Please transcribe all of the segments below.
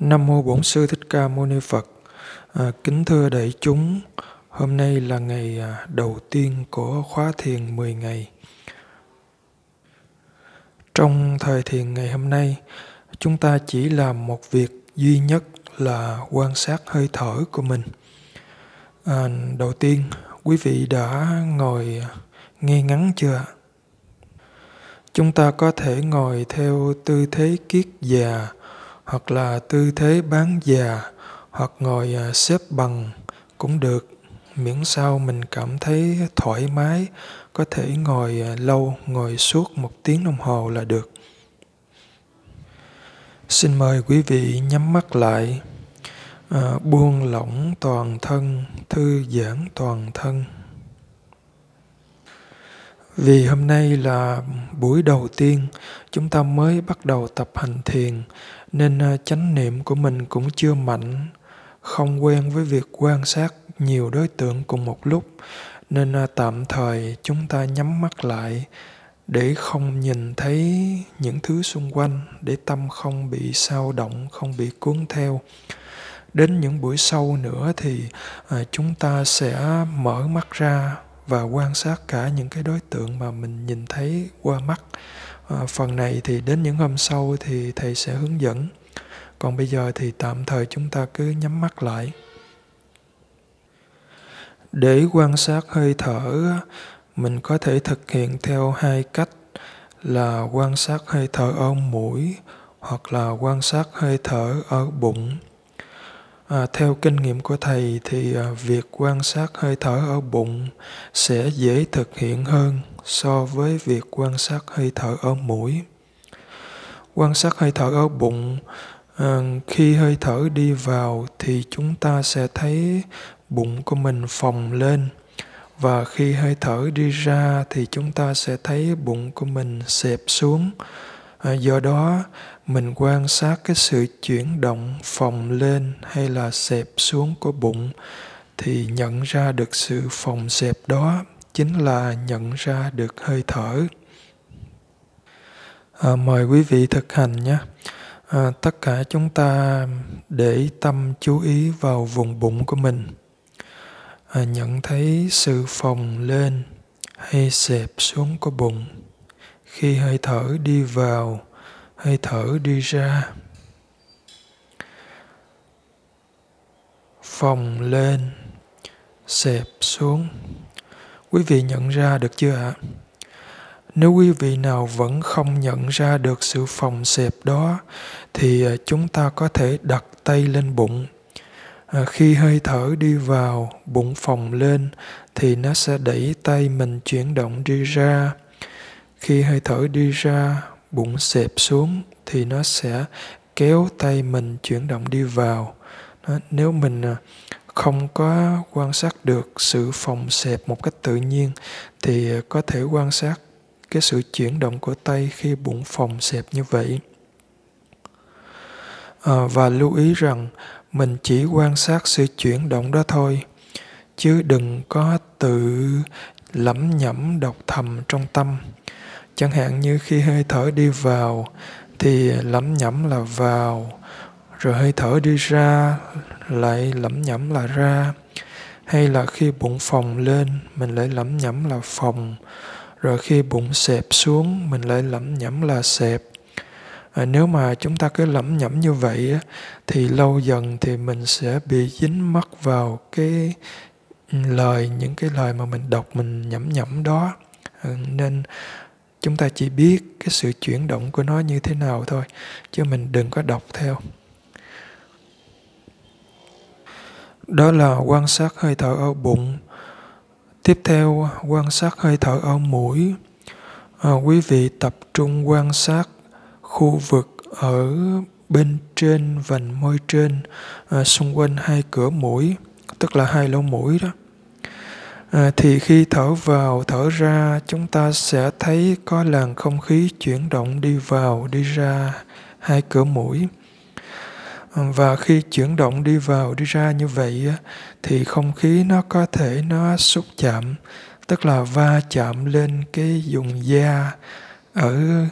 Nam mô Bổn sư Thích Ca Mâu Ni Phật. À, kính thưa đại chúng, hôm nay là ngày à, đầu tiên của khóa thiền 10 ngày. Trong thời thiền ngày hôm nay, chúng ta chỉ làm một việc duy nhất là quan sát hơi thở của mình. À, đầu tiên, quý vị đã ngồi à, nghe ngắn chưa? Chúng ta có thể ngồi theo tư thế kiết già hoặc là tư thế bán già hoặc ngồi à, xếp bằng cũng được. Miễn sao mình cảm thấy thoải mái có thể ngồi à, lâu ngồi suốt một tiếng đồng hồ là được. Xin mời quý vị nhắm mắt lại à, buông lỏng toàn thân thư giãn toàn thân vì hôm nay là buổi đầu tiên chúng ta mới bắt đầu tập hành thiền nên à, chánh niệm của mình cũng chưa mạnh. Không quen với việc quan sát nhiều đối tượng cùng một lúc nên à, tạm thời chúng ta nhắm mắt lại để không nhìn thấy những thứ xung quanh để tâm không bị sao động không bị cuốn theo. Đến những buổi sau nữa thì à, chúng ta sẽ mở mắt ra và quan sát cả những cái đối tượng mà mình nhìn thấy qua mắt. À, phần này thì đến những hôm sau thì thầy sẽ hướng dẫn. Còn bây giờ thì tạm thời chúng ta cứ nhắm mắt lại. Để quan sát hơi thở mình có thể thực hiện theo hai cách là quan sát hơi thở ở mũi hoặc là quan sát hơi thở ở bụng. À, theo kinh nghiệm của thầy thì à, việc quan sát hơi thở ở bụng sẽ dễ thực hiện hơn so với việc quan sát hơi thở ở mũi. Quan sát hơi thở ở bụng, à, khi hơi thở đi vào thì chúng ta sẽ thấy bụng của mình phồng lên và khi hơi thở đi ra thì chúng ta sẽ thấy bụng của mình xẹp xuống. À, do đó mình quan sát cái sự chuyển động phồng lên hay là xẹp xuống của bụng thì nhận ra được sự phồng xẹp đó chính là nhận ra được hơi thở. À, mời quý vị thực hành nhé. À, tất cả chúng ta để tâm chú ý vào vùng bụng của mình. À, nhận thấy sự phồng lên hay xẹp xuống của bụng khi hơi thở đi vào hơi thở đi ra. Phồng lên xẹp xuống. Quý vị nhận ra được chưa ạ? Nếu quý vị nào vẫn không nhận ra được sự phồng xẹp đó thì à, chúng ta có thể đặt tay lên bụng. À, khi hơi thở đi vào bụng phồng lên thì nó sẽ đẩy tay mình chuyển động đi ra khi hơi thở đi ra bụng xẹp xuống thì nó sẽ kéo tay mình chuyển động đi vào. Đó, nếu mình à, không có quan sát được sự phòng xẹp một cách tự nhiên thì à, có thể quan sát cái sự chuyển động của tay khi bụng phòng xẹp như vậy. À, và lưu ý rằng mình chỉ quan sát sự chuyển động đó thôi chứ đừng có tự lẩm nhẩm đọc thầm trong tâm chẳng hạn như khi hơi thở đi vào thì lẩm nhẩm là vào rồi hơi thở đi ra lại lẩm nhẩm là ra. Hay là khi bụng phồng lên mình lại lẩm nhẩm là phồng rồi khi bụng xẹp xuống mình lại lẩm nhẩm là xẹp. À, nếu mà chúng ta cứ lẩm nhẩm như vậy thì lâu dần thì mình sẽ bị dính mắc vào cái ừ, lời những cái lời mà mình đọc mình nhẩm nhẩm đó. À, nên chúng ta chỉ biết cái sự chuyển động của nó như thế nào thôi chứ mình đừng có đọc theo. Đó là quan sát hơi thở ở bụng. Tiếp theo quan sát hơi thở ở mũi. À, quý vị tập trung quan sát khu vực ở bên trên vành môi trên à, xung quanh hai cửa mũi tức là hai lỗ mũi đó à, thì khi thở vào thở ra chúng ta sẽ thấy có làn không khí chuyển động đi vào đi ra hai cửa mũi. Và khi chuyển động đi vào đi ra như vậy thì không khí nó có thể nó xúc chạm tức là va chạm lên cái vùng da ở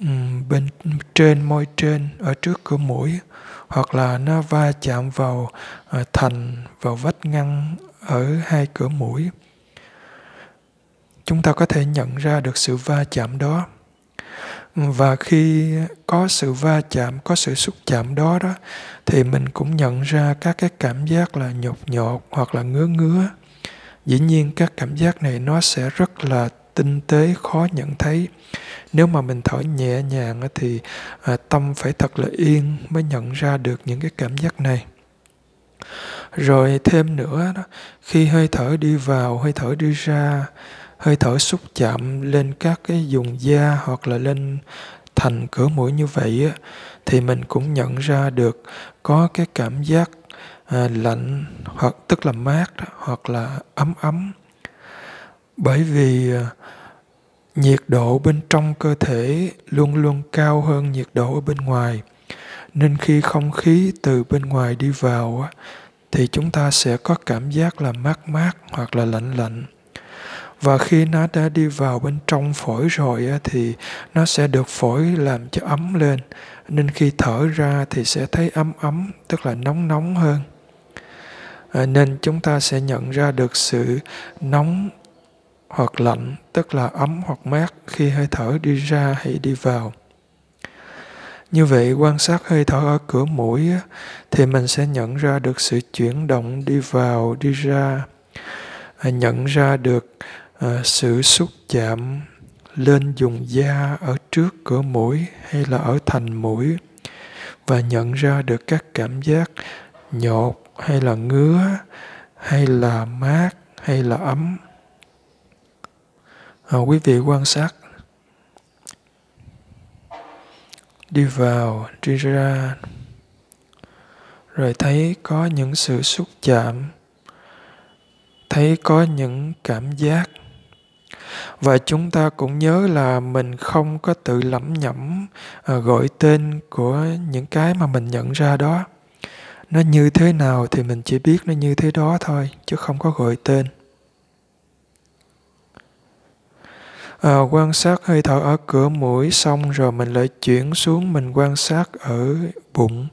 Ừ, bên trên, môi trên, ở trước cửa mũi, hoặc là nó va chạm vào ờ, thành, vào vách ngăn ở hai cửa mũi. Chúng ta có thể nhận ra được sự va chạm đó. Và khi có sự va chạm, có sự xúc chạm đó đó, thì mình cũng nhận ra các cái cảm giác là nhột nhột hoặc là ngứa ngứa. Dĩ nhiên các cảm giác này nó sẽ rất là tinh tế khó nhận thấy. Nếu mà mình thở nhẹ nhàng thì à, tâm phải thật là yên mới nhận ra được những cái cảm giác này. Rồi thêm nữa đó khi hơi thở đi vào hơi thở đi ra hơi thở xúc chạm lên các cái vùng da hoặc là lên thành cửa mũi như vậy á, thì mình cũng nhận ra được có cái cảm giác à, lạnh hoặc tức là mát hoặc là ấm ấm bởi vì ờ, nhiệt độ bên trong cơ thể luôn luôn cao hơn nhiệt độ ở bên ngoài. Nên khi không khí từ bên ngoài đi vào á, thì chúng ta sẽ có cảm giác là mát mát hoặc là lạnh lạnh. Và khi nó đã đi vào bên trong phổi rồi á, thì nó sẽ được phổi làm cho ấm lên. Nên khi thở ra thì sẽ thấy ấm ấm tức là nóng nóng hơn. Ờ, nên chúng ta sẽ nhận ra được sự nóng hoặc lạnh, tức là ấm hoặc mát khi hơi thở đi ra hay đi vào. Như vậy, quan sát hơi thở ở cửa mũi thì mình sẽ nhận ra được sự chuyển động đi vào, đi ra à, nhận ra được à, sự xúc chạm lên vùng da ở trước cửa mũi hay là ở thành mũi và nhận ra được các cảm giác nhột hay là ngứa, hay là mát, hay là ấm à, quý vị quan sát. Đi vào đi ra rồi thấy có những sự xúc chạm thấy có những cảm giác. Và chúng ta cũng nhớ là mình không có tự lẩm nhẩm à, gọi tên của những cái mà mình nhận ra đó. Nó như thế nào thì mình chỉ biết nó như thế đó thôi chứ không có gọi tên. À, quan sát hơi thở ở cửa mũi xong rồi mình lại chuyển xuống mình quan sát ở bụng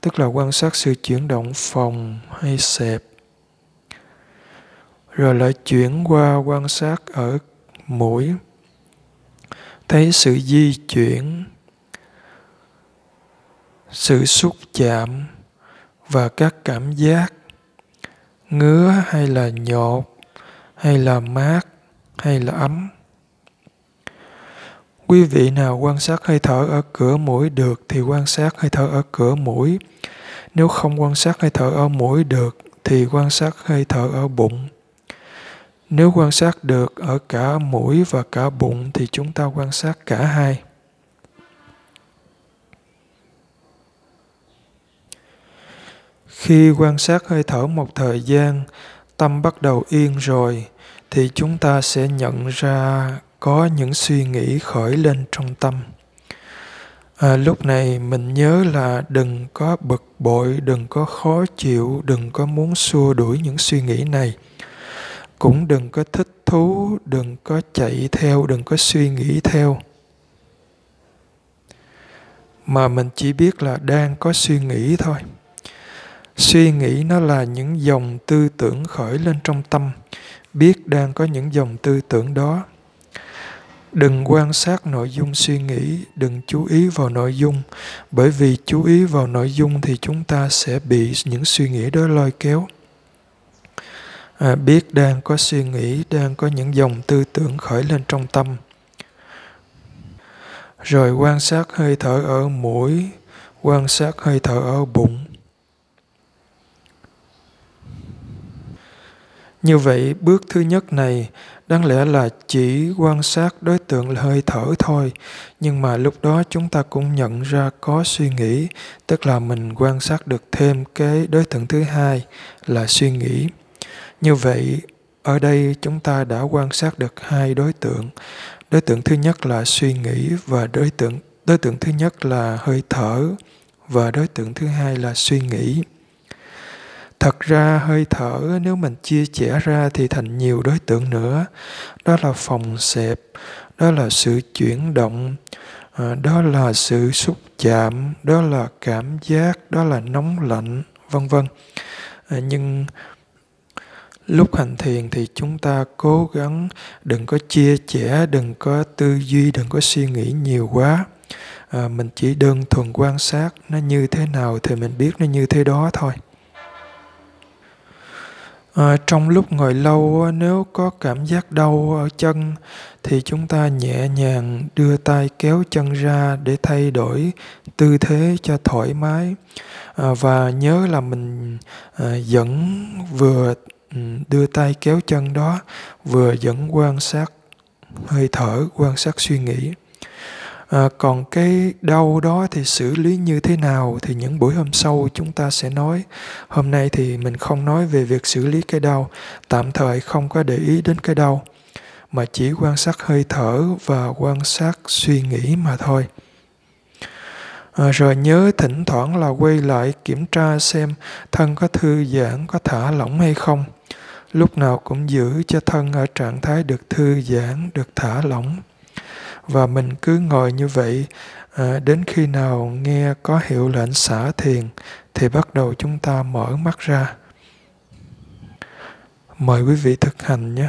tức là quan sát sự chuyển động phòng hay xẹp. Rồi lại chuyển qua quan sát ở mũi thấy sự di chuyển sự xúc chạm và các cảm giác ngứa hay là nhột hay là mát hay là ấm quý vị nào quan sát hơi thở ở cửa mũi được thì quan sát hơi thở ở cửa mũi. Nếu không quan sát hơi thở ở mũi được thì quan sát hơi thở ở bụng. Nếu quan sát được ở cả mũi và cả bụng thì chúng ta quan sát cả hai. Khi quan sát hơi thở một thời gian, tâm bắt đầu yên rồi, thì chúng ta sẽ nhận ra có những suy nghĩ khởi lên trong tâm. À, lúc này mình nhớ là đừng có bực bội đừng có khó chịu đừng có muốn xua đuổi những suy nghĩ này. Cũng đừng có thích thú đừng có chạy theo đừng có suy nghĩ theo. Mà mình chỉ biết là đang có suy nghĩ thôi. Suy nghĩ nó là những dòng tư tưởng khởi lên trong tâm. Biết đang có những dòng tư tưởng đó đừng quan sát nội dung suy nghĩ đừng chú ý vào nội dung. Bởi vì chú ý vào nội dung thì chúng ta sẽ bị những suy nghĩ đó lôi kéo. À, biết đang có suy nghĩ đang có những dòng tư tưởng khởi lên trong tâm. Rồi quan sát hơi thở ở mũi quan sát hơi thở ở bụng. Như vậy bước thứ nhất này đáng lẽ là chỉ quan sát đối tượng là hơi thở thôi, nhưng mà lúc đó chúng ta cũng nhận ra có suy nghĩ, tức là mình quan sát được thêm cái đối tượng thứ hai là suy nghĩ. Như vậy, ở đây chúng ta đã quan sát được hai đối tượng. Đối tượng thứ nhất là suy nghĩ và đối tượng đối tượng thứ nhất là hơi thở, và đối tượng thứ hai là suy nghĩ thật ra hơi thở nếu mình chia sẻ ra thì thành nhiều đối tượng nữa. Đó là phòng xẹp đó là sự chuyển động ờ, đó là sự xúc chạm đó là cảm giác đó là nóng lạnh vân vân. Ờ, nhưng lúc hành thiền thì chúng ta cố gắng đừng có chia sẻ đừng có tư duy đừng có suy nghĩ nhiều quá. À, mình chỉ đơn thuần quan sát nó như thế nào thì mình biết nó như thế đó thôi. À, trong lúc ngồi lâu nếu có cảm giác đau ở chân thì chúng ta nhẹ nhàng đưa tay kéo chân ra để thay đổi tư thế cho thoải mái. À, và nhớ là mình à, vẫn vừa ừ, đưa tay kéo chân đó vừa vẫn quan sát hơi thở quan sát suy nghĩ. À, còn cái đau đó thì xử lý như thế nào thì những buổi hôm sau chúng ta sẽ nói. Hôm nay thì mình không nói về việc xử lý cái đau, tạm thời không có để ý đến cái đau, mà chỉ quan sát hơi thở và quan sát suy nghĩ mà thôi. À, rồi nhớ thỉnh thoảng là quay lại kiểm tra xem thân có thư giãn, có thả lỏng hay không. Lúc nào cũng giữ cho thân ở trạng thái được thư giãn, được thả lỏng và mình cứ ngồi như vậy à, đến khi nào nghe có hiệu lệnh xả thiền thì bắt đầu chúng ta mở mắt ra. Mời quý vị thực hành nhé.